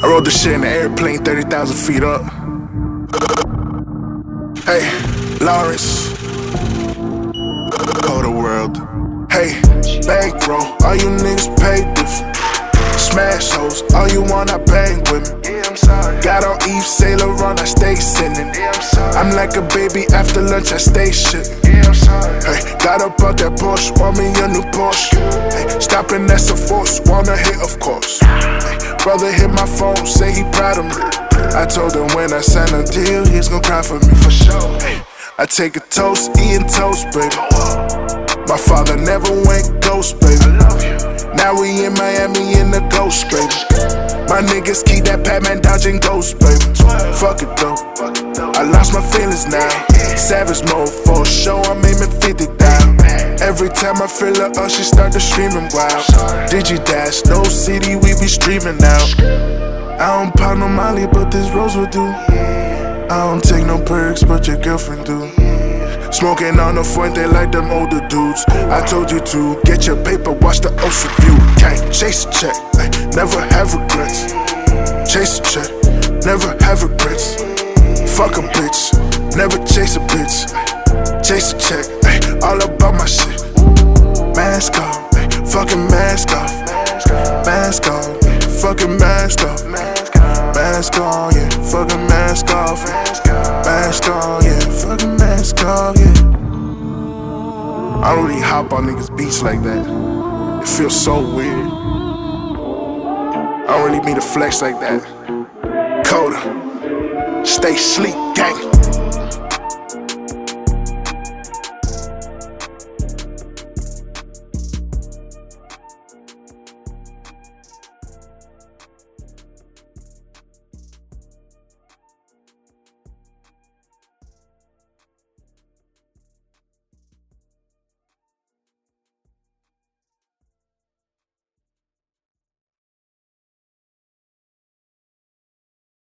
I wrote this shit in the airplane 30,000 feet up. Hey, Lawrence. Call the world. Hey, bankroll, all you niggas pay different. Smash hoes, all you want, I bang with me. i'm sorry Got on Yves Saint Laurent, I stay sinning. I'm like a baby after lunch, I stay shit. Hey, got up out that Porsche, want me a new Porsche. Hey, stopping that's a force, wanna hit, of course. Hey, brother hit my phone, say he proud of me. I told him when I sign a deal, he's gonna cry for me for sure. Hey, I take a toast, eating toast, baby. My father never went ghost, baby. Now we in Miami in the ghost, baby. My niggas keep that Batman dodging ghosts, baby. Fuck it though. I lost my feelings now. Savage mode for show, I'm aiming 50 down. Every time I feel her up, she start to screaming wild. Digi dash, no city, we be streaming now. I don't pop no Molly, but this rose will do. I don't take no perks, but your girlfriend do. Smoking on the front, they like them older dudes. I told you to get your paper, watch the ocean view. Can't chase a check, ay, never have regrets. Chase a check, never have regrets. Fuck a bitch, never chase a bitch. ay, Chase a check, ay, all about my shit. Mask off, ay, fucking mask off. Mask off, yeah, fucking mask off. Mask on, yeah, fucking mask off. Mask on, yeah, fucking mask off. I don't really hop on niggas' beats like that. It feels so weird. I don't really mean to flex like that. Kota, stay sleep, gang.